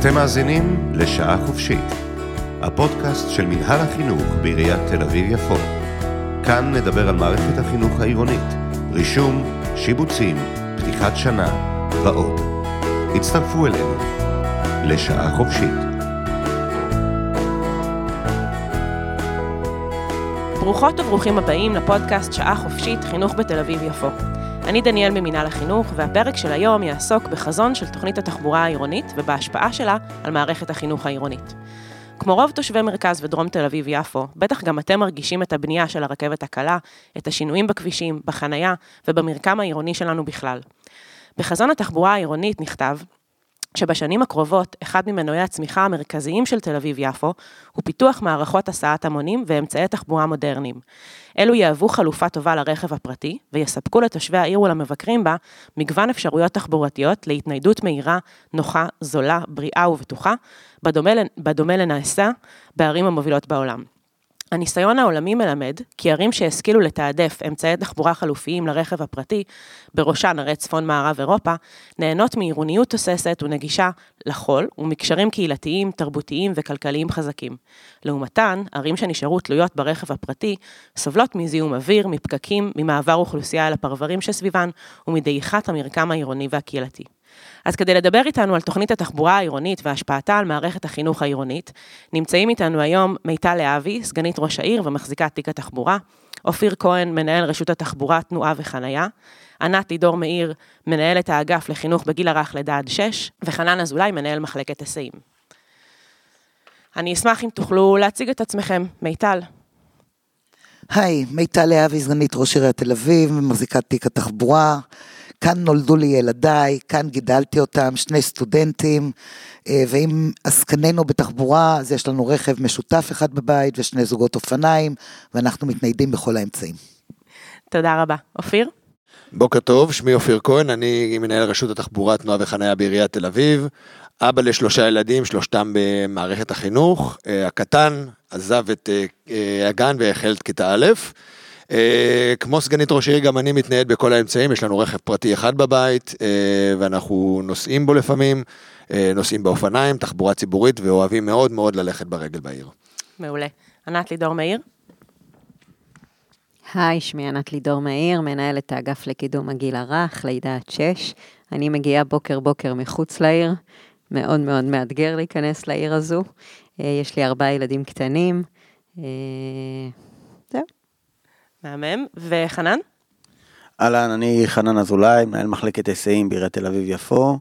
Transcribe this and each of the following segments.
אתם מאזינים לשעה חופשית, הפודקאסט של מנהל החינוך בעיריית תל אביב-יפו. כאן נדבר על מערכת החינוך העירונית, רישום, שיבוצים, פתיחת שנה ועוד. הצטרפו אלינו לשעה חופשית. ברוכות וברוכים הבאים לפודקאסט שעה חופשית חינוך בתל אביב-יפו. אני דניאל ממינהל החינוך, והפרק של היום יעסוק בחזון של תוכנית התחבורה העירונית ובהשפעה שלה על מערכת החינוך העירונית. כמו רוב תושבי מרכז ודרום תל אביב-יפו, בטח גם אתם מרגישים את הבנייה של הרכבת הקלה, את השינויים בכבישים, בחנייה ובמרקם העירוני שלנו בכלל. בחזון התחבורה העירונית נכתב שבשנים הקרובות, אחד ממנועי הצמיחה המרכזיים של תל אביב-יפו הוא פיתוח מערכות הסעת המונים ואמצעי תחבורה מודרניים. אלו יהוו חלופה טובה לרכב הפרטי, ויספקו לתושבי העיר ולמבקרים בה מגוון אפשרויות תחבורתיות להתניידות מהירה, נוחה, זולה, בריאה ובטוחה, בדומה, בדומה לנעשה בערים המובילות בעולם. הניסיון העולמי מלמד כי ערים שהשכילו לתעדף אמצעי תחבורה חלופיים לרכב הפרטי, בראשן ערי צפון מערב אירופה, נהנות מעירוניות תוססת ונגישה לחול ומקשרים קהילתיים, תרבותיים וכלכליים חזקים. לעומתן, ערים שנשארו תלויות ברכב הפרטי, סובלות מזיהום אוויר, מפקקים, ממעבר אוכלוסייה אל הפרברים שסביבן ומדעיכת המרקם העירוני והקהילתי. אז כדי לדבר איתנו על תוכנית התחבורה העירונית והשפעתה על מערכת החינוך העירונית, נמצאים איתנו היום מיטל להבי, סגנית ראש העיר ומחזיקת תיק התחבורה, אופיר כהן, מנהל רשות התחבורה, תנועה וחנייה, ענת לידור מאיר, מנהלת האגף לחינוך בגיל הרך לידה עד שש, וחנן אזולאי, מנהל מחלקת היסעים. אני אשמח אם תוכלו להציג את עצמכם. מיטל. היי, מיטל להבי, סגנית ראש עיריית תל אביב, מחזיקת תיק התחבורה. כאן נולדו לי ילדיי, כאן גידלתי אותם, שני סטודנטים, אה, ואם עסקננו בתחבורה, אז יש לנו רכב משותף אחד בבית ושני זוגות אופניים, ואנחנו מתניידים בכל האמצעים. תודה רבה. אופיר? בוקר טוב, שמי אופיר כהן, אני מנהל רשות התחבורה, תנועה וחניה בעיריית תל אביב. אבא לשלושה ילדים, שלושתם במערכת החינוך. אה, הקטן עזב את אה, הגן והחל את כיתה א'. אה, כמו סגנית ראש עיר, גם אני מתנייד בכל האמצעים, יש לנו רכב פרטי אחד בבית, אה, ואנחנו נוסעים בו לפעמים, אה, נוסעים באופניים, תחבורה ציבורית, ואוהבים מאוד מאוד ללכת ברגל בעיר. מעולה. ענת לידור מאיר? היי, שמי ענת לידור מאיר, מנהלת האגף לקידום הגיל הרך, לידה עד שש. אני מגיעה בוקר בוקר מחוץ לעיר, מאוד מאוד מאתגר להיכנס לעיר הזו. יש לי ארבעה ילדים קטנים. מהמם. וחנן? אהלן, אני חנן אזולאי, מנהל מחלקת היסעים בעיריית תל אביב-יפו.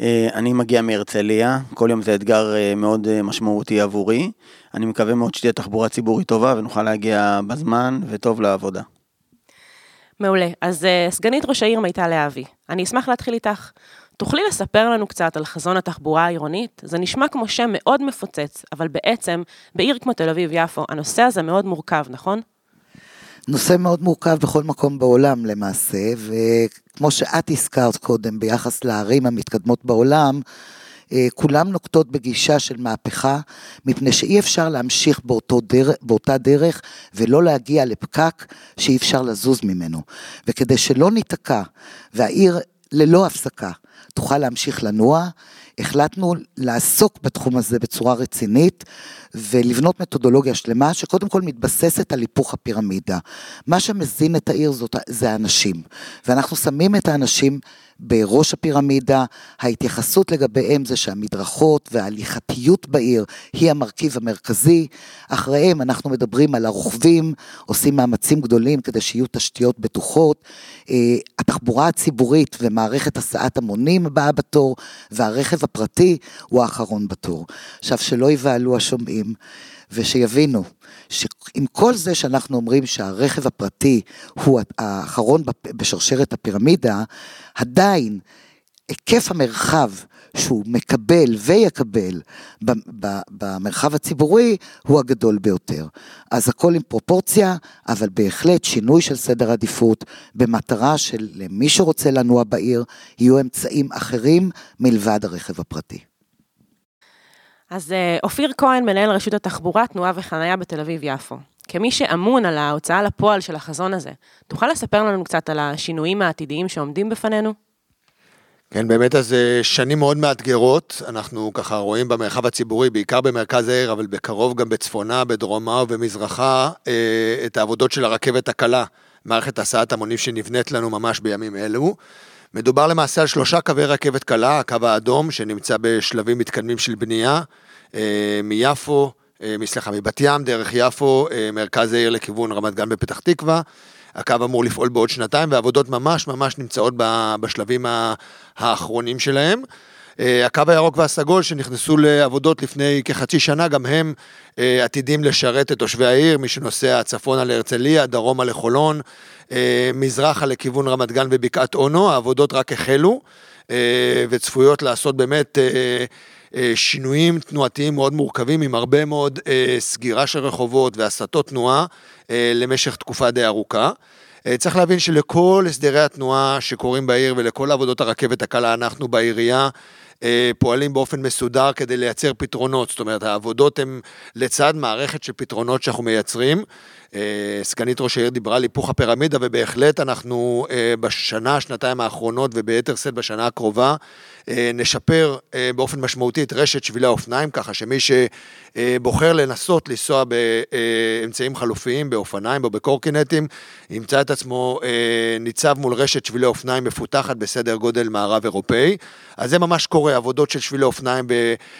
אה, אני מגיע מהרצליה, כל יום זה אתגר אה, מאוד אה, משמעותי עבורי. אני מקווה מאוד שתהיה תחבורה ציבורית טובה ונוכל להגיע בזמן וטוב לעבודה. מעולה. אז סגנית ראש העיר מיטל להבי, אני אשמח להתחיל איתך. תוכלי לספר לנו קצת על חזון התחבורה העירונית? זה נשמע כמו שם מאוד מפוצץ, אבל בעצם, בעיר כמו תל אביב-יפו, הנושא הזה מאוד מורכב, נכון? נושא מאוד מורכב בכל מקום בעולם למעשה, וכמו שאת הזכרת קודם ביחס לערים המתקדמות בעולם, אה, כולם נוקטות בגישה של מהפכה, מפני שאי אפשר להמשיך באותו דרך, באותה דרך ולא להגיע לפקק שאי אפשר לזוז ממנו. וכדי שלא ניתקע והעיר ללא הפסקה תוכל להמשיך לנוע, החלטנו לעסוק בתחום הזה בצורה רצינית ולבנות מתודולוגיה שלמה שקודם כל מתבססת על היפוך הפירמידה. מה שמזין את העיר זאת, זה האנשים, ואנחנו שמים את האנשים בראש הפירמידה, ההתייחסות לגביהם זה שהמדרכות וההליכתיות בעיר היא המרכיב המרכזי, אחריהם אנחנו מדברים על הרוכבים, עושים מאמצים גדולים כדי שיהיו תשתיות בטוחות, אה, התחבורה הציבורית ומערכת הסעת המונים הבאה בתור, והרכב הפרטי הוא האחרון בתור. עכשיו, שלא יבהלו השומעים. ושיבינו שעם כל זה שאנחנו אומרים שהרכב הפרטי הוא האחרון בשרשרת הפירמידה, עדיין היקף המרחב שהוא מקבל ויקבל במרחב הציבורי הוא הגדול ביותר. אז הכל עם פרופורציה, אבל בהחלט שינוי של סדר עדיפות במטרה של למי שרוצה לנוע בעיר, יהיו אמצעים אחרים מלבד הרכב הפרטי. אז אה, אופיר כהן, מנהל רשות התחבורה, תנועה וחנייה בתל אביב-יפו. כמי שאמון על ההוצאה לפועל של החזון הזה, תוכל לספר לנו קצת על השינויים העתידיים שעומדים בפנינו? כן, באמת אז אה, שנים מאוד מאתגרות, אנחנו ככה רואים במרחב הציבורי, בעיקר במרכז העיר, אבל בקרוב גם בצפונה, בדרומה ובמזרחה, אה, את העבודות של הרכבת הקלה, מערכת הסעת המונים שנבנית לנו ממש בימים אלו. מדובר למעשה על שלושה קווי רכבת קלה, הקו האדום, שנמצא בשלבים מתקדמים של בנייה, אה, מיפו, סליחה, מבת ים, דרך יפו, מרכז העיר לכיוון רמת גן בפתח תקווה. הקו אמור לפעול בעוד שנתיים, והעבודות ממש ממש נמצאות בשלבים האחרונים שלהם. אה, הקו הירוק והסגול שנכנסו לעבודות לפני כחצי שנה, גם הם אה, עתידים לשרת את תושבי העיר, מי שנוסע צפונה להרצליה, דרומה לחולון, אה, מזרחה לכיוון רמת גן ובקעת אונו, העבודות רק החלו וצפויות לעשות באמת שינויים תנועתיים מאוד מורכבים עם הרבה מאוד סגירה של רחובות והסטות תנועה למשך תקופה די ארוכה. צריך להבין שלכל הסדרי התנועה שקורים בעיר ולכל עבודות הרכבת הקלה, אנחנו בעירייה פועלים באופן מסודר כדי לייצר פתרונות. זאת אומרת, העבודות הן לצד מערכת של פתרונות שאנחנו מייצרים. אה, סגנית ראש העיר דיברה על היפוך הפירמידה, ובהחלט אנחנו אה, בשנה, שנתיים האחרונות, וביתר שאת בשנה הקרובה, נשפר באופן משמעותי את רשת שבילי האופניים, ככה שמי שבוחר לנסות לנסוע באמצעים חלופיים, באופניים או בקורקינטים, ימצא את עצמו ניצב מול רשת שבילי אופניים מפותחת בסדר גודל מערב אירופאי. אז זה ממש קורה, עבודות של שבילי אופניים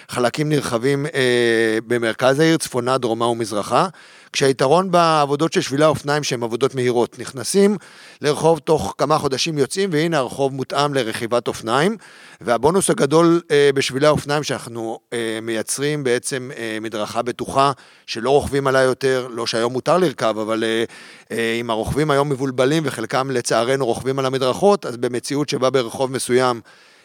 בחלקים נרחבים במרכז העיר, צפונה, דרומה ומזרחה. כשהיתרון בעבודות של שבילי האופניים שהן עבודות מהירות, נכנסים לרחוב תוך כמה חודשים יוצאים, והנה הרחוב מותאם לרכיבת אופניים. והבונוס הגדול אה, בשבילי האופניים שאנחנו אה, מייצרים בעצם אה, מדרכה בטוחה, שלא רוכבים עליה יותר, לא שהיום מותר לרכב, אבל אה, אה, אם הרוכבים היום מבולבלים וחלקם לצערנו רוכבים על המדרכות, אז במציאות שבה ברחוב מסוים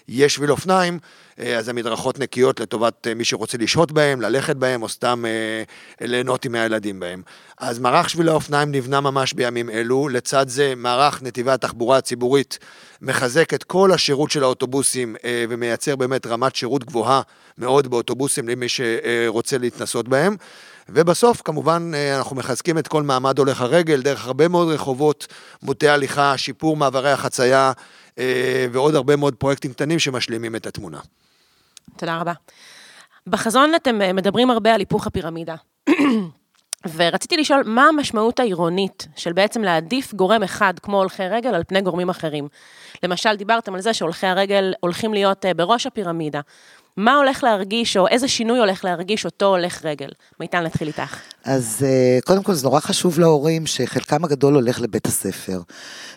יש שביל אופניים, אה, אז המדרכות נקיות לטובת אה, מי שרוצה לשהות בהם, ללכת בהם, או סתם אה, ליהנות עם הילדים בהם. אז מערך שבילי האופניים נבנה ממש בימים אלו, לצד זה מערך נתיבי התחבורה הציבורית מחזק את כל השירות של האוטובוסים ומייצר באמת רמת שירות גבוהה מאוד באוטובוסים למי שרוצה להתנסות בהם. ובסוף, כמובן, אנחנו מחזקים את כל מעמד הולך הרגל דרך הרבה מאוד רחובות, מוטי הליכה, שיפור מעברי החצייה ועוד הרבה מאוד פרויקטים קטנים שמשלימים את התמונה. תודה רבה. בחזון אתם אה, מדברים הרבה על היפוך הפירמידה. ורציתי לשאול, מה המשמעות העירונית של בעצם להעדיף גורם אחד כמו הולכי רגל על פני גורמים אחרים? למשל, דיברתם על זה שהולכי הרגל הולכים להיות אה, בראש הפירמידה. מה הולך להרגיש, או איזה שינוי הולך להרגיש אותו הולך רגל? מיטל, נתחיל איתך. אז אה, קודם כל זה נורא חשוב להורים שחלקם הגדול הולך לבית הספר.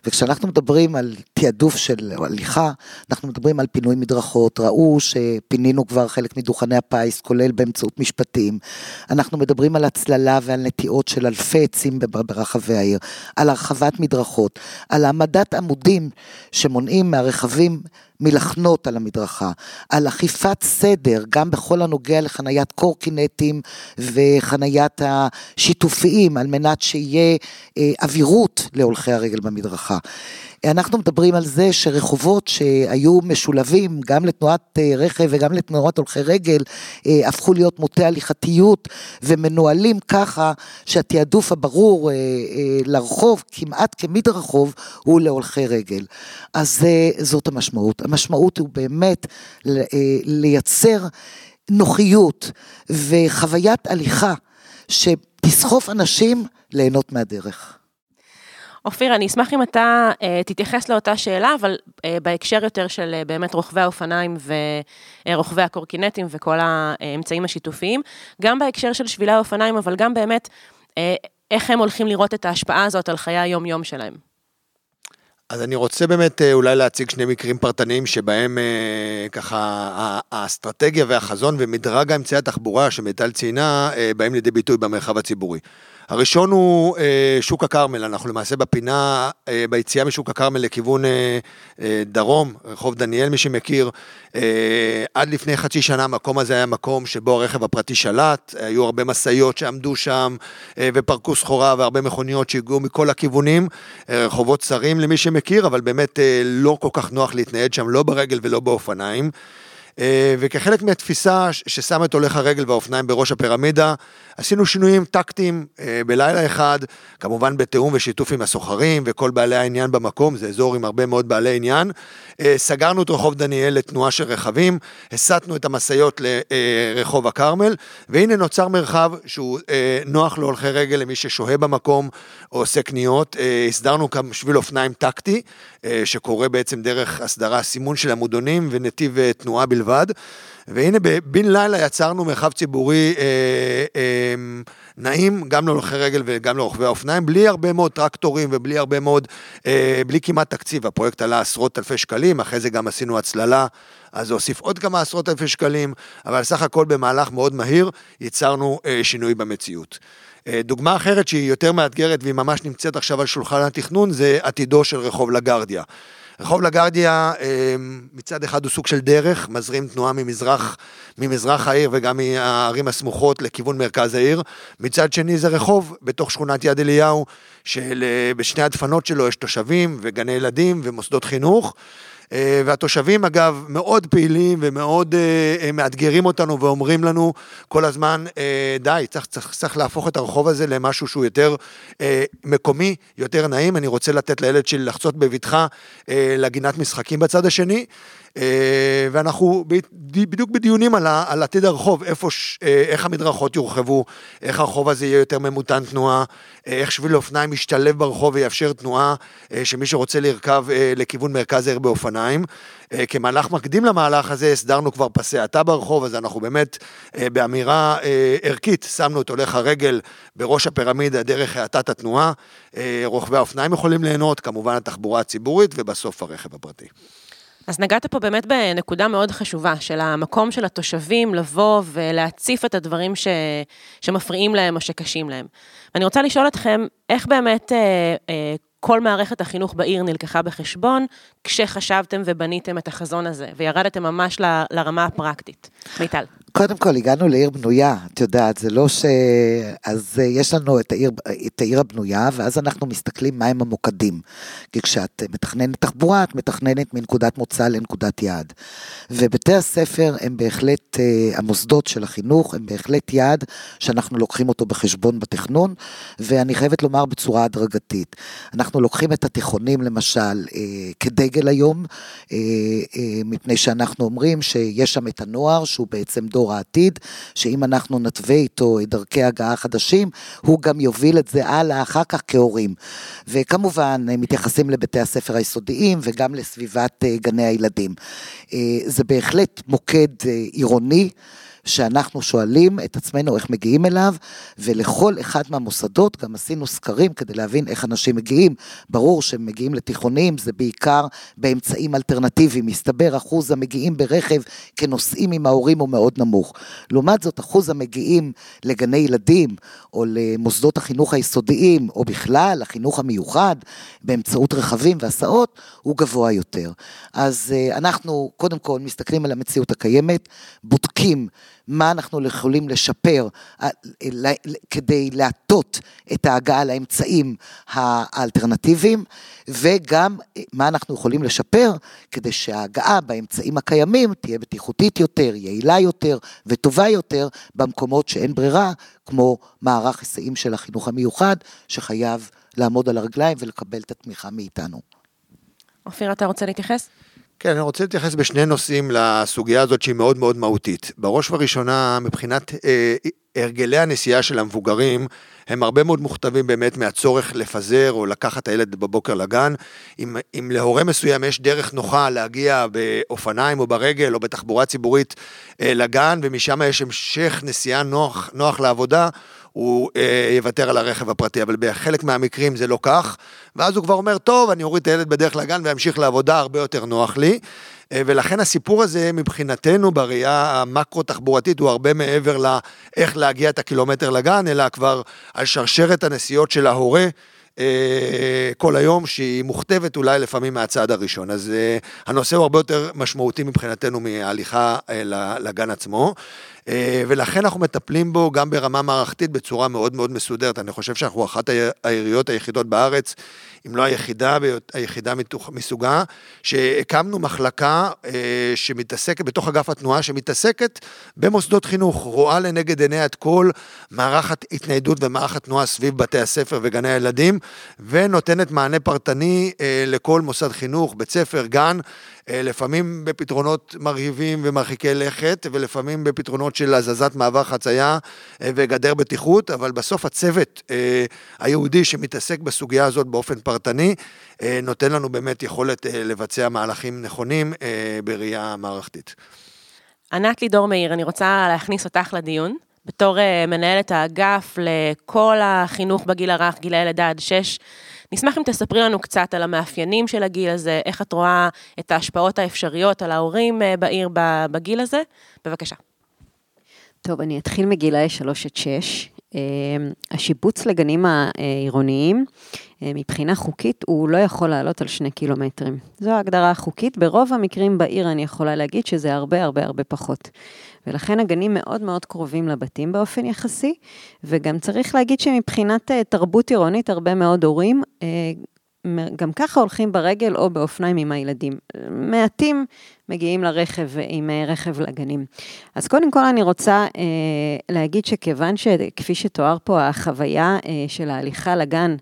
וכשאנחנו מדברים על תעדוף של הליכה, אנחנו מדברים על פינוי מדרכות, ראו שפינינו כבר חלק מדוכני הפיס, כולל באמצעות משפטים. אנחנו מדברים על הצללה ועל נטיעות של אלפי עצים ברחבי העיר, על הרחבת מדרכות, על העמדת עמודים שמונעים מהרכבים מלחנות על המדרכה, על אכיפת סדר, גם בכל הנוגע לחניית קורקינטים וחניית השיתופיים, על מנת שיהיה אה, אווירות להולכי הרגל במדרכה. אנחנו מדברים על זה שרחובות שהיו משולבים גם לתנועת אה, רכב וגם לתנועת הולכי רגל, אה, הפכו להיות מוטי הליכתיות ומנוהלים ככה שהתעדוף הברור אה, לרחוב, כמעט כמדרחוב, הוא להולכי רגל. אז זאת המשמעות. המשמעות הוא באמת לייצר נוחיות וחוויית הליכה שתסחוף אנשים ליהנות מהדרך. אופיר, אני אשמח אם אתה uh, תתייחס לאותה שאלה, אבל uh, בהקשר יותר של uh, באמת רוכבי האופניים ורוכבי הקורקינטים וכל האמצעים השיתופיים, גם בהקשר של שבילי האופניים, אבל גם באמת uh, איך הם הולכים לראות את ההשפעה הזאת על חיי היום-יום שלהם. אז אני רוצה באמת אולי להציג שני מקרים פרטניים שבהם אה, ככה האסטרטגיה והחזון ומדרג האמצעי התחבורה שמיטל ציינה באים לידי ביטוי במרחב הציבורי. הראשון הוא אה, שוק הכרמל, אנחנו למעשה בפינה, אה, ביציאה משוק הכרמל לכיוון אה, אה, דרום, רחוב דניאל, מי שמכיר, אה, עד לפני חצי שנה המקום הזה היה מקום שבו הרכב הפרטי שלט, היו הרבה משאיות שעמדו שם אה, ופרקו סחורה והרבה מכוניות שהגיעו מכל הכיוונים, אה, רחובות צרים למי שמכיר, אבל באמת אה, לא כל כך נוח להתנייד שם, לא ברגל ולא באופניים. אה, וכחלק מהתפיסה ששמה את הולך הרגל והאופניים בראש הפירמידה, עשינו שינויים טקטיים אה, בלילה אחד, כמובן בתיאום ושיתוף עם הסוחרים וכל בעלי העניין במקום, זה אזור עם הרבה מאוד בעלי עניין. אה, סגרנו את רחוב דניאל לתנועה של רכבים, הסטנו את המשאיות לרחוב הכרמל, והנה נוצר מרחב שהוא נוח להולכי רגל למי ששוהה במקום או עושה קניות. הסדרנו גם שביל אופניים טקטי, שקורה בעצם דרך הסדרה, סימון של עמודונים ונתיב תנועה בלבד. והנה בן לילה יצרנו מרחב ציבורי אה, אה, נעים גם להולכי רגל וגם לרוכבי האופניים, בלי הרבה מאוד טרקטורים ובלי הרבה מאוד, אה, בלי כמעט תקציב. הפרויקט עלה עשרות אלפי שקלים, אחרי זה גם עשינו הצללה, אז זה הוסיף עוד כמה עשרות אלפי שקלים, אבל סך הכל במהלך מאוד מהיר יצרנו אה, שינוי במציאות. אה, דוגמה אחרת שהיא יותר מאתגרת והיא ממש נמצאת עכשיו על שולחן התכנון זה עתידו של רחוב לגרדיה. רחוב לגרדיה אמ, מצד אחד הוא סוג של דרך, מזרים תנועה ממזרח, ממזרח העיר וגם מהערים הסמוכות לכיוון מרכז העיר. מצד שני זה רחוב בתוך שכונת יד אליהו, שבשני הדפנות שלו יש תושבים וגני ילדים ומוסדות חינוך. אה, והתושבים אגב מאוד פעילים ומאוד אה, אה, מאתגרים אותנו ואומרים לנו כל הזמן, די, צריך, צריך, צריך להפוך את הרחוב הזה למשהו שהוא יותר מקומי, יותר נעים, אני רוצה לתת לילד שלי לחצות בבטחה לגינת משחקים בצד השני. אה, ואנחנו בדיוק בדיונים על, על עתיד הרחוב, איפה, אה, איך המדרכות יורחבו, איך הרחוב הזה יהיה יותר ממותן תנועה, אה, איך שביל אופניים ישתלב ברחוב ויאפשר תנועה שמי שרוצה לרכב לכיוון מרכז העיר באופניים. כמהלך מקדים למהלך הזה הסדרנו כבר פסי האטה ברחוב, אז אנחנו באמת באמירה ערכית שמנו את הולך הרגל בראש הפירמידה דרך האטת התנועה. רוכבי האופניים יכולים ליהנות, כמובן התחבורה הציבורית ובסוף הרכב הפרטי. אז נגעת פה באמת בנקודה מאוד חשובה, של המקום של התושבים לבוא ולהציף את הדברים ש... שמפריעים להם או שקשים להם. ואני רוצה לשאול אתכם, איך באמת אה, אה, כל מערכת החינוך בעיר נלקחה בחשבון, כשחשבתם ובניתם את החזון הזה, וירדתם ממש ל... לרמה הפרקטית. מיטל. קודם כל, הגענו לעיר בנויה, את יודעת, זה לא ש... אז אה, יש לנו את העיר, את העיר הבנויה, ואז אנחנו מסתכלים מהם המוקדים. כי כשאת מתכננת תחבורה, את מתכננת מנקודת מוצא לנקודת יעד. ובתי הספר הם בהחלט, אה, המוסדות של החינוך, הם בהחלט יעד שאנחנו לוקחים אותו בחשבון בתכנון, ואני חייבת לומר בצורה הדרגתית. אנחנו לוקחים את התיכונים, למשל, אה, כדגל היום, מפני שאנחנו אומרים שיש שם את הנוער, שהוא בעצם דור דור העתיד, שאם אנחנו נתווה איתו את דרכי הגעה חדשים, הוא גם יוביל את זה הלאה אחר כך כהורים. וכמובן, מתייחסים לבתי הספר היסודיים וגם לסביבת אה, גני הילדים. אה, זה בהחלט מוקד אה, עירוני. שאנחנו שואלים את עצמנו איך מגיעים אליו, ולכל אחד מהמוסדות גם עשינו סקרים כדי להבין איך אנשים מגיעים. ברור שהם מגיעים לתיכונים, זה בעיקר באמצעים אלטרנטיביים. מסתבר אחוז המגיעים ברכב כנוסעים עם ההורים הוא מאוד נמוך. לעומת זאת, אחוז המגיעים לגני ילדים, או למוסדות החינוך היסודיים, או בכלל, החינוך המיוחד, באמצעות רכבים והסעות, הוא גבוה יותר. אז אה, אנחנו קודם כל מסתכלים על המציאות הקיימת, בודקים מה אנחנו יכולים לשפר אה, כדי להטות את ההגעה לאמצעים האלטרנטיביים, וגם אה, מה אנחנו יכולים לשפר כדי שההגעה באמצעים הקיימים תהיה בטיחותית יותר, יעילה יותר וטובה יותר במקומות שאין ברירה, כמו מערך היסעים של החינוך המיוחד, שחייב לעמוד על הרגליים ולקבל את התמיכה מאיתנו. אופיר, אתה רוצה להתייחס? כן, אני רוצה להתייחס בשני נושאים לסוגיה הזאת שהיא מאוד מאוד מהותית. בראש ובראשונה, מבחינת אה, הרגלי הנסיעה של המבוגרים, הם הרבה מאוד מוכתבים באמת מהצורך לפזר או לקחת את הילד בבוקר לגן. אם, אם להורה מסוים יש דרך נוחה להגיע באופניים או ברגל או בתחבורה ציבורית אה, לגן, ומשם יש המשך נסיעה נוח, נוח לעבודה, הוא אה, יוותר על הרכב הפרטי, אבל בחלק מהמקרים זה לא כך, ואז הוא כבר אומר, טוב, אני אוריד את הילד בדרך לגן ואמשיך לעבודה, הרבה יותר נוח לי. אה, ולכן הסיפור הזה מבחינתנו בראייה המקרו-תחבורתית הוא הרבה מעבר לאיך להגיע את הקילומטר לגן, אלא כבר על שרשרת הנסיעות של ההורה אה, כל היום, שהיא מוכתבת אולי לפעמים מהצד הראשון. אז אה, הנושא הוא הרבה יותר משמעותי מבחינתנו מההליכה לגן עצמו. אה, ולכן אנחנו מטפלים בו גם ברמה מערכתית בצורה מאוד מאוד מסודרת. אני חושב שאנחנו אחת העיריות היחידות בארץ, אם לא היחידה, היחידה מסוגה, שהקמנו מחלקה אה, שמתעסקת, בתוך אגף התנועה, שמתעסקת במוסדות חינוך, רואה לנגד עיניה את כל מערך ההתניידות ומערך התנועה סביב בתי הספר וגני הילדים, ונותנת מענה פרטני אה, לכל מוסד חינוך, בית ספר, גן. אה, לפעמים בפתרונות מרהיבים ומרחיקי לכת, ולפעמים בפתרונות של הזזת מעבר חצייה אה, וגדר בטיחות, אבל בסוף הצוות אה, היהודי שמתעסק בסוגיה הזאת באופן פרטני, נותן לנו באמת יכולת לבצע מהלכים נכונים בראייה מערכתית. ענת לידור מאיר, אני רוצה להכניס אותך לדיון. בתור מנהלת האגף לכל החינוך בגיל הרך, גילאי לידה עד שש, נשמח אם תספרי לנו קצת על המאפיינים של הגיל הזה, איך את רואה את ההשפעות האפשריות על ההורים אה, בעיר בגיל הזה. בבקשה. טוב, אני אתחיל מגילאי 3 עד 6. אה, השיבוץ לגנים העירוניים, אה, מבחינה חוקית, הוא לא יכול לעלות על שני קילומטרים. זו ההגדרה החוקית. ברוב המקרים בעיר אני יכולה להגיד שזה הרבה הרבה הרבה פחות. ולכן הגנים מאוד מאוד קרובים לבתים באופן יחסי, וגם צריך להגיד שמבחינת אה, תרבות עירונית, הרבה מאוד הורים, אה, גם ככה הולכים ברגל או באופניים עם הילדים. מעטים מגיעים לרכב, עם אה, רכב לגנים. אז קודם כל אני רוצה אה, להגיד שכיוון שכפי שתואר פה, החוויה אה, של ההליכה לגן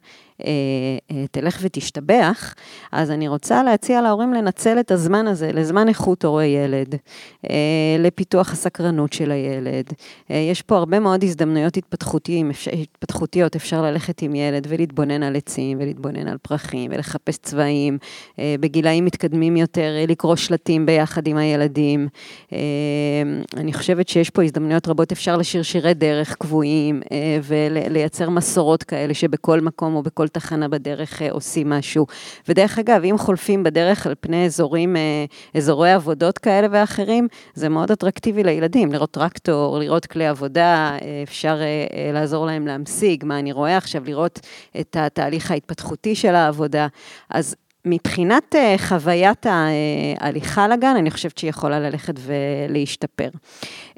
תלך ותשתבח, אז אני רוצה להציע להורים לנצל את הזמן הזה לזמן איכות הורי ילד, אה, לפיתוח הסקרנות של הילד. יש פה הרבה מאוד הזדמנויות התפתחותיות, אפשר ללכת עם ילד ולהתבונן על עצים ולהתבונן על פרחים ולחפש צבעים, בגילאים מתקדמים יותר לקרוא שלטים ביחד עם הילדים. אני חושבת שיש פה הזדמנויות רבות, אפשר לשיר שירי דרך קבועים ולייצר מסורות כאלה שבכל מקום או בכל... תחנה בדרך אה, עושים משהו. ודרך אגב, אם חולפים בדרך על פני אזורים, אה, אזורי עבודות כאלה ואחרים, זה מאוד אטרקטיבי לילדים, לראות טרקטור, לראות כלי עבודה, אה, אפשר לעזור להם להמשיג, מה אני רואה עכשיו, לראות את התהליך ההתפתחותי של העבודה. אז מבחינת חוויית ההליכה לגן, אני חושבת שהיא יכולה ללכת ולהשתפר.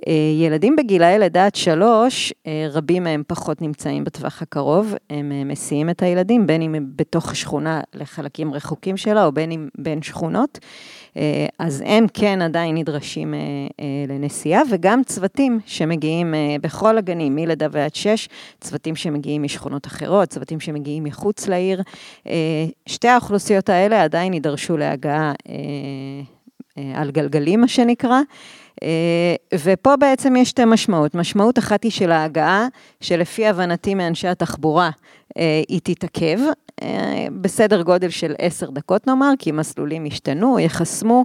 Uh, ילדים בגילאי לידה עד שלוש, uh, רבים מהם פחות נמצאים בטווח הקרוב, הם uh, מסיעים את הילדים, בין אם הם בתוך שכונה לחלקים רחוקים שלה, או בין אם בין שכונות. אה, אז הם כן עדיין נדרשים אה, אה, לנסיעה, וגם צוותים שמגיעים בכל הגנים, מלידה ועד שש, צוותים שמגיעים משכונות אחרות, צוותים שמגיעים מחוץ לעיר. שתי האוכלוסיות האלה עדיין יידרשו להגעה על גלגלים, מה שנקרא. ופה בעצם יש שתי משמעות. משמעות אחת היא של ההגעה, שלפי הבנתי מאנשי התחבורה, היא תתעכב. אה, בסדר גודל של עשר דקות נאמר, כי מסלולים ישתנו, יחסמו,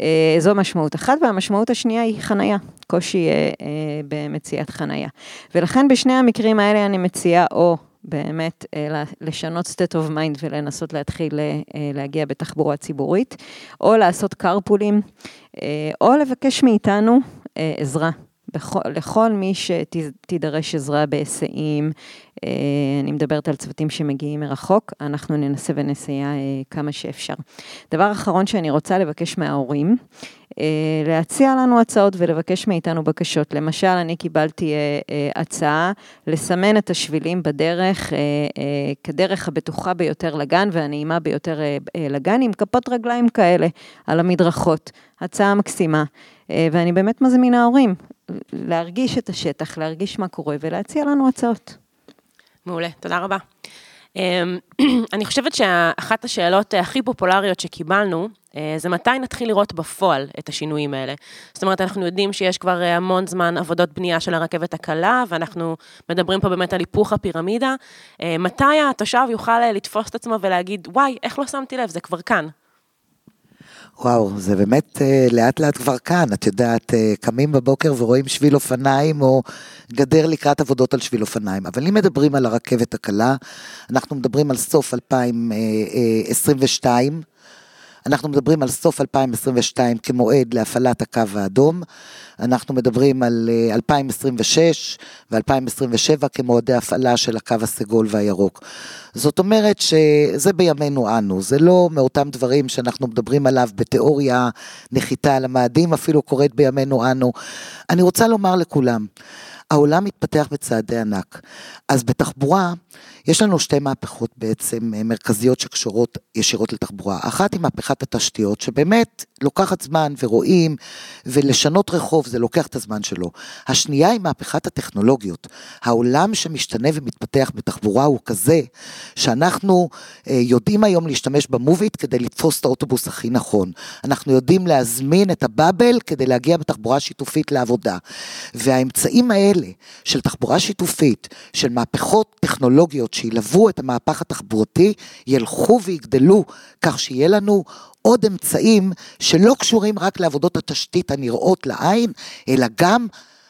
אה, זו משמעות אחת, והמשמעות השנייה היא חנייה, קושי אה, במציאת חנייה. ולכן בשני המקרים האלה אני מציעה או באמת לשנות state of mind ולנסות להתחיל להגיע בתחבורה ציבורית, או לעשות carpoolים, או לבקש מאיתנו עזרה. בכל, לכל מי שתידרש עזרה בהיסעים, אה, אני מדברת על צוותים שמגיעים מרחוק, אנחנו ננסה ונסייע אה, כמה שאפשר. דבר אחרון שאני רוצה לבקש מההורים, אה, להציע לנו הצעות ולבקש מאיתנו בקשות. למשל, אני קיבלתי הצעה לסמן את השבילים בדרך כדרך הבטוחה ביותר לגן והנעימה ביותר לגן, עם כפות רגליים כאלה על המדרכות. הצעה מקסימה. ואני באמת מזמינה הורים להרגיש את השטח, להרגיש מה קורה ולהציע לנו הצעות. מעולה, תודה רבה. אמ, אני חושבת שאחת השאלות הכי פופולריות שקיבלנו, אה, זה מתי נתחיל לראות בפועל את השינויים האלה. זאת אומרת, אנחנו יודעים שיש כבר אה, המון זמן עבודות בנייה של הרכבת הקלה, ואנחנו מדברים פה באמת על היפוך הפירמידה. אה, מתי התושב יוכל לתפוס את עצמו ולהגיד, וואי, איך לא שמתי לב, זה כבר כאן. וואו, זה באמת אה, לאט לאט כבר כאן, את יודעת, אה, קמים בבוקר ורואים שביל אופניים או גדר לקראת עבודות על שביל אופניים. אבל אם מדברים על הרכבת הקלה, אנחנו מדברים על סוף 2022, אנחנו מדברים על סוף 2022 כמועד להפעלת הקו האדום, אנחנו מדברים על 2026 ו-2027 כמועדי הפעלה של הקו הסגול והירוק. זאת אומרת שזה בימינו אנו, זה לא מאותם דברים שאנחנו מדברים עליו בתיאוריה, נחיתה על המאדים אפילו קורית בימינו אנו. אני רוצה לומר לכולם, העולם מתפתח בצעדי ענק. אז בתחבורה, יש לנו שתי מהפכות בעצם אה, מרכזיות שקשורות ישירות לתחבורה. אחת היא מהפכת התשתיות, שבאמת לוקחת זמן ורואים, ולשנות רחוב זה לוקח את הזמן שלו. השנייה היא מהפכת הטכנולוגיות. העולם שמשתנה ומתפתח בתחבורה הוא כזה, שאנחנו אה, יודעים היום להשתמש במוביט כדי לתפוס את האוטובוס הכי נכון. אנחנו יודעים להזמין את הבאבל כדי להגיע בתחבורה שיתופית לעבודה. והאמצעים האלה של תחבורה שיתופית, של מהפכות טכנולוגיות שילוו את המהפך התחבורתי, ילכו ויגדלו, כך שיהיה לנו עוד אמצעים שלא קשורים רק לעבודות התשתית הנראות לעין, אלא גם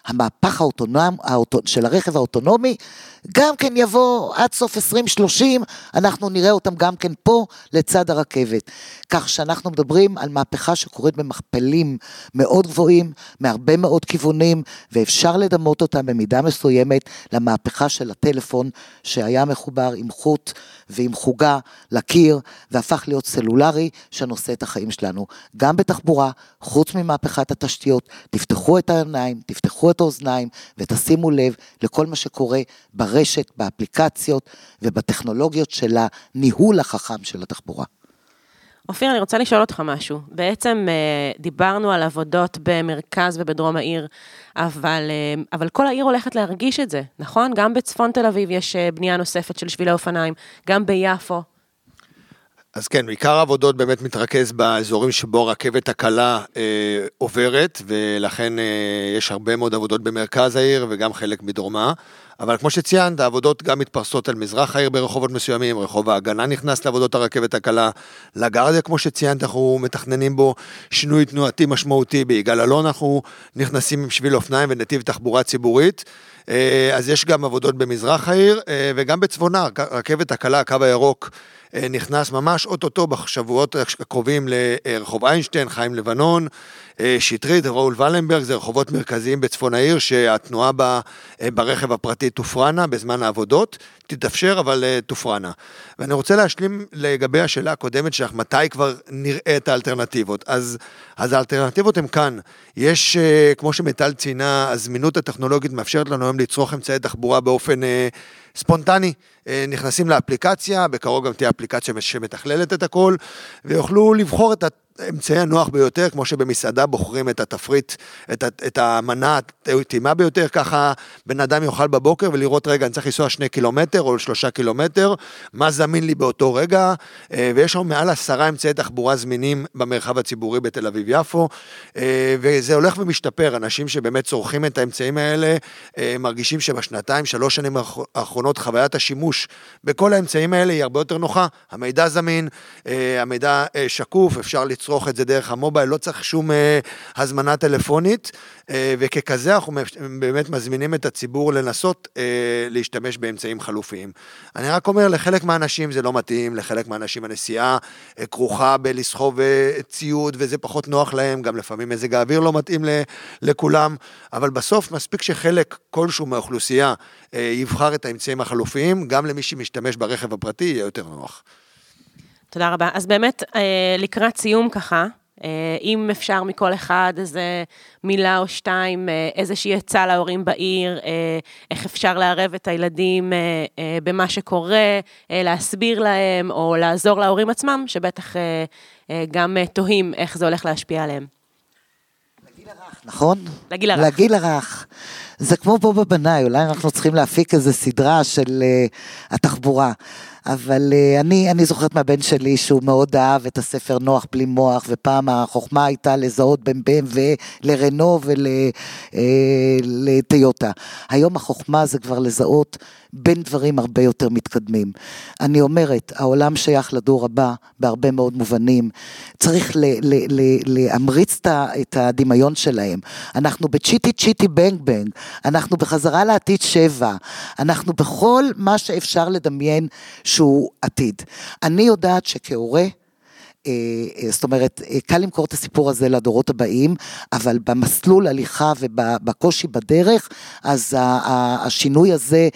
המהפך האוטונומ, של הרכב האוטונומי, גם כן יבוא עד סוף 2030, אנחנו נראה אותם גם כן פה לצד הרכבת. כך שאנחנו מדברים על מהפכה שקורית במכפלים מאוד גבוהים, מהרבה מאוד כיוונים, ואפשר לדמות אותה במידה מסוימת למהפכה של הטלפון, שהיה מחובר עם חוט ועם חוגה לקיר, והפך להיות סלולרי, שנושא את החיים שלנו. גם בתחבורה, חוץ ממהפכת התשתיות, תפתחו את העיניים, תפתחו את האוזניים, ותשימו לב לכל מה שקורה ברשת, באפליקציות ובטכנולוגיות של הניהול החכם של התחבורה. אופיר, אני רוצה לשאול אותך משהו. בעצם אה, דיברנו על עבודות במרכז ובדרום העיר, אבל, אה, אבל כל העיר הולכת להרגיש את זה, נכון? גם בצפון תל אביב יש אה, בנייה נוספת של שבילי אופניים, גם ביפו. אז כן, עיקר העבודות באמת מתרכז באזורים שבו הרכבת הקלה אה, עוברת, ולכן אה, יש הרבה מאוד עבודות במרכז העיר וגם חלק מדרומה. אבל כמו שציינת, העבודות גם מתפרסות על מזרח העיר ברחובות מסוימים, רחוב ההגנה נכנס לעבודות הרכבת הקלה, לגרדיה, כמו שציינת, אנחנו מתכננים בו שינוי תנועתי משמעותי, ביגאל אלון אנחנו נכנסים עם שביל אופניים ונתיב תחבורה ציבורית. אה, אז יש גם עבודות במזרח העיר אה, וגם בצפונה, רכבת הקלה, הקו הירוק. אה, נכנס ממש אוטוטו בשבועות הקרובים לרחוב איינשטיין, חיים לבנון, אה, שטרית, ראול ולנברג, זה רחובות מרכזיים בצפון העיר שהתנועה בה, אה, ברכב הפרטי תופרנה בזמן העבודות, תתאפשר אבל תופרנה. ואני רוצה להשלים לגבי השאלה הקודמת שלך, מתי כבר נראה את האלטרנטיבות. אז, אז האלטרנטיבות הן כאן. יש, כמו שמיטל ציינה, הזמינות הטכנולוגית מאפשרת לנו היום לצרוך אמצעי תחבורה באופן ספונטני. נכנסים לאפליקציה, בקרוב גם תהיה אפליקציה שמתכללת את הכל, ויוכלו לבחור את האמצעי הנוח ביותר, כמו שבמסעדה בוחרים את התפריט, את, את המנה הטעימה ביותר, ככה בן אדם יאכל בבוקר ולראות, רגע, אני צריך לנסוע שני קילומטר או שלושה קילומטר, מה זמין לי באותו רגע, אה, ויש לנו מעל עשרה אמצעי תחבורה זמינים במרחב הציבורי בתל אביב-יפו, אה, וזה הולך ומשתפר, אנשים שבאמת צורכים את האמצעים האלה, אה, מרגישים שבשנתיים, שלוש שנים האחרונות, חוויית השימוש בכל האמצעים האלה היא הרבה יותר נוחה, המידע זמין, המידע שקוף, אפשר לצ... לצרוך את זה דרך המובייל, לא צריך שום אה, הזמנה טלפונית, אה, וככזה אנחנו באמת מזמינים את הציבור לנסות אה, להשתמש באמצעים חלופיים. אני רק אומר, לחלק מהאנשים זה לא מתאים, לחלק מהאנשים הנסיעה אה, כרוכה בלסחוב אה, ציוד וזה פחות נוח להם, גם לפעמים מזג האוויר לא מתאים ל, לכולם, אבל בסוף מספיק שחלק כלשהו מהאוכלוסייה אה, יבחר את האמצעים החלופיים, גם למי שמשתמש ברכב הפרטי יהיה יותר נוח. תודה רבה. אז באמת, אה, לקראת סיום ככה, אה, אם אפשר מכל אחד איזה מילה או שתיים, אה, איזושהי עצה להורים בעיר, איך אפשר לערב את הילדים במה שקורה, להסביר להם, או לעזור להורים עצמם, שבטח גם תוהים איך זה הולך להשפיע עליהם. לגיל הרך, נכון? לגיל הרך. לגיל הרך. זה כמו פה בבנאי, אולי אנחנו צריכים להפיק איזו סדרה של uh, התחבורה. אבל uh, אני, אני זוכרת מהבן שלי שהוא מאוד אהב את הספר נוח בלי מוח, ופעם החוכמה הייתה לזהות בין BMW לרנו ולטיוטה. אה, היום החוכמה זה כבר לזהות בין דברים הרבה יותר מתקדמים. אני אומרת, העולם שייך לדור הבא בהרבה מאוד מובנים. צריך להמריץ את הדמיון שלהם. אנחנו בצ'יטי צ'יטי בנג בנג, אנחנו בחזרה לעתיד שבע, אנחנו בכל מה שאפשר לדמיין שהוא עתיד. אני יודעת שכהורה, זאת אומרת, קל למכור את הסיפור הזה לדורות הבאים, אבל במסלול הליכה ובקושי בדרך, אז השינוי הזה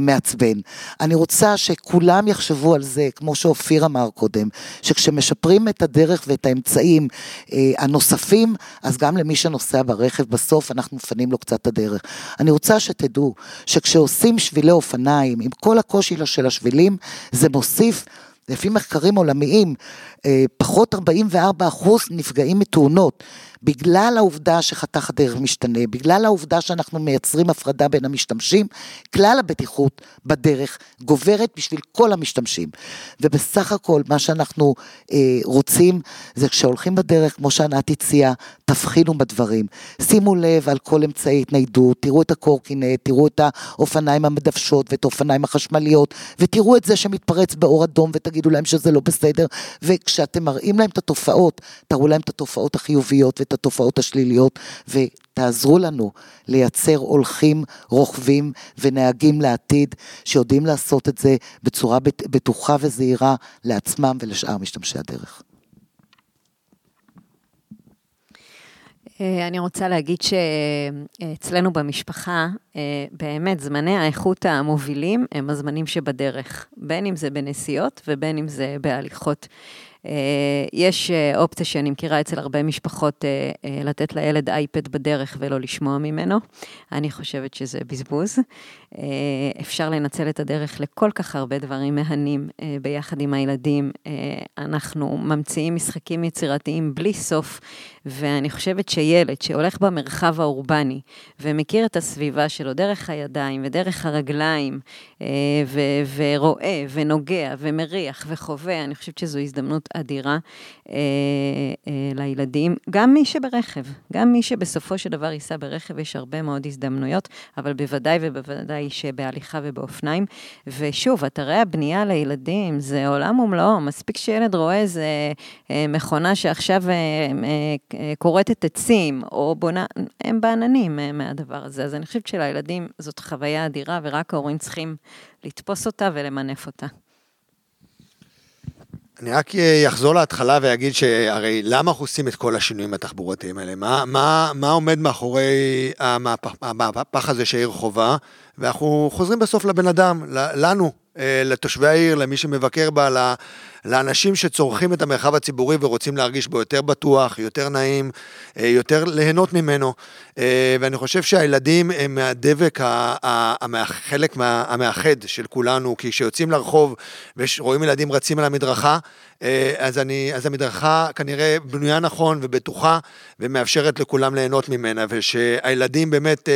מעצבן. אני רוצה שכולם יחשבו על זה, כמו שאופיר אמר קודם, שכשמשפרים את הדרך ואת האמצעים הנוספים, אז גם למי שנוסע ברכב, בסוף אנחנו מפנים לו קצת את הדרך. אני רוצה שתדעו שכשעושים שבילי אופניים, עם כל הקושי של השבילים, זה מוסיף לפי מחקרים עולמיים, אה, פחות 44 אחוז נפגעים מתאונות. בגלל העובדה שחתך הדרך משתנה, בגלל העובדה שאנחנו מייצרים הפרדה בין המשתמשים, כלל הבטיחות בדרך גוברת בשביל כל המשתמשים. ובסך הכל מה שאנחנו אה, רוצים זה כשהולכים בדרך, כמו שענת הציעה, תבחינו בדברים. שימו לב על כל אמצעי התניידות, תראו את הקורקינט, תראו את האופניים המדוושות ואת האופניים החשמליות, ותראו את זה שמתפרץ באור אדום ותגידו להם שזה לא בסדר, וכשאתם מראים להם את התופעות, תראו להם את התופעות החיוביות את התופעות השליליות, ותעזרו לנו לייצר הולכים, רוכבים ונהגים לעתיד, שיודעים לעשות את זה בצורה בטוחה וזהירה לעצמם ולשאר משתמשי הדרך. אה, אני רוצה להגיד שאצלנו במשפחה, אה, באמת זמני האיכות המובילים הם הזמנים שבדרך, בין אם זה בנסיעות ובין אם זה בהליכות. אה, יש אה, אופציה שאני מכירה אצל הרבה משפחות אה, לתת לילד אייפד בדרך ולא לשמוע ממנו. אני חושבת שזה בזבוז. אפשר לנצל את הדרך לכל כך הרבה דברים מהנים ביחד עם הילדים. אנחנו ממציאים משחקים יצירתיים בלי סוף, ואני חושבת שילד שהולך במרחב האורבני ומכיר את הסביבה שלו דרך הידיים ודרך הרגליים, ו- ורואה ונוגע ומריח וחווה, אני חושבת שזו הזדמנות אדירה אה, אה, לילדים. גם מי שברכב, גם מי שבסופו של דבר ייסע ברכב, יש הרבה מאוד הזדמנויות, אבל בוודאי ובוודאי שבהליכה ובאופניים. ושוב, אתרי הבנייה לילדים זה עולם ומלואו, מספיק שילד רואה איזה אה, מכונה שעכשיו אה, אה, כורתת עצים, או בונה, הם בעננים אה, מהדבר הזה. אז אני חושבת שלילדים זאת חוויה אדירה, ורק ההורים צריכים לתפוס אותה ולמנף אותה. אני רק אחזור להתחלה ואגיד שהרי למה אנחנו עושים את כל השינויים התחבורתיים האלה? מה, מה, מה עומד מאחורי המהפך, המהפך הזה שהעיר חובה? ואנחנו חוזרים בסוף לבן אדם, לנו, אה, לתושבי העיר, למי שמבקר בה, לאנשים שצורכים את המרחב הציבורי ורוצים להרגיש בו יותר בטוח, יותר נעים, אה, יותר ליהנות ממנו. אה, ואני חושב שהילדים הם מהדבק, החלק המאחד של כולנו, כי כשיוצאים לרחוב ורואים ילדים רצים על המדרכה, אז, אני, אז המדרכה כנראה בנויה נכון ובטוחה ומאפשרת לכולם ליהנות ממנה, ושהילדים באמת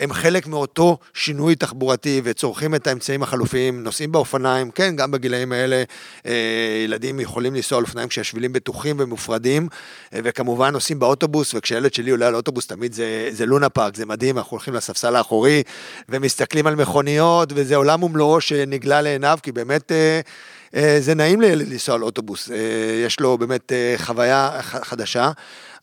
הם חלק מאותו שינוי תחבורתי וצורכים את האמצעים החלופיים, נוסעים באופניים, כן, גם בגילאים האלה ילדים יכולים לנסוע על אופניים כשהשבילים בטוחים ומופרדים, וכמובן נוסעים באוטובוס, וכשהילד שלי עולה על אוטובוס תמיד זה, זה לונה פארק, זה מדהים, אנחנו הולכים לספסל האחורי ומסתכלים על מכוניות, וזה עולם ומלואו שנגלה לעיניו, כי באמת... אה, אה, זה נעים לנסוע על אוטובוס, אה, יש לו באמת חוויה חדשה.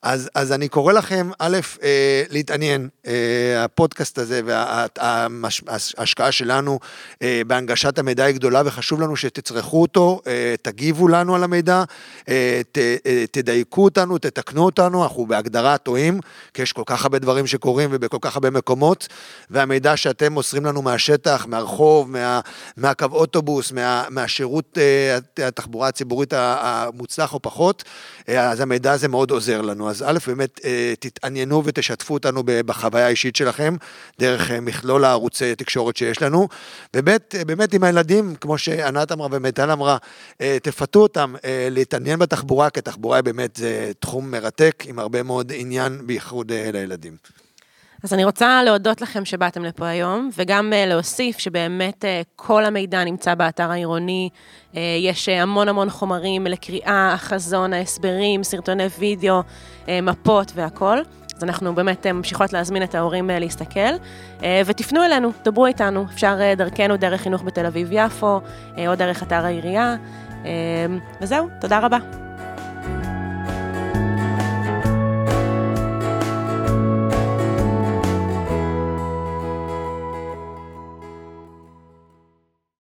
אז, אז אני קורא לכם, א', אה, להתעניין, אה, הפודקאסט הזה וההשקעה שלנו אה, בהנגשת המידע היא גדולה וחשוב לנו שתצרכו אותו, אה, תגיבו לנו על המידע, אה, ת, אה, תדייקו אותנו, תתקנו אותנו, אנחנו בהגדרה טועים, כי יש כל כך הרבה דברים שקורים ובכל כך הרבה מקומות, והמידע שאתם מוסרים לנו מהשטח, מהרחוב, מה, מהקו אוטובוס, מה, מהשירות אה, התחבורה הציבורית המוצלח או פחות, אה, אז המידע הזה מאוד עוזר לנו. אז א', באמת אה, תתעניינו ותשתפו אותנו בחוויה האישית שלכם, דרך אה, מכלול הערוצי תקשורת שיש לנו, וב', אה, באמת עם הילדים, כמו שענת אמרה ומיטל אמרה, תפתו אותם להתעניין בתחבורה, כי תחבורה באמת זה תחום מרתק, עם הרבה מאוד עניין, בייחוד לילדים. אז אני רוצה להודות לכם שבאתם לפה היום, וגם uh, להוסיף שבאמת uh, כל המידע נמצא באתר העירוני, uh, יש המון המון חומרים לקריאה, החזון, ההסברים, סרטוני וידאו, מפות והכול. אז אנחנו באמת ממשיכות להזמין את ההורים להסתכל, ותפנו אלינו, דברו איתנו, אפשר דרכנו, דרך חינוך בתל אביב-יפו, או דרך אתר העירייה, וזהו, תודה רבה.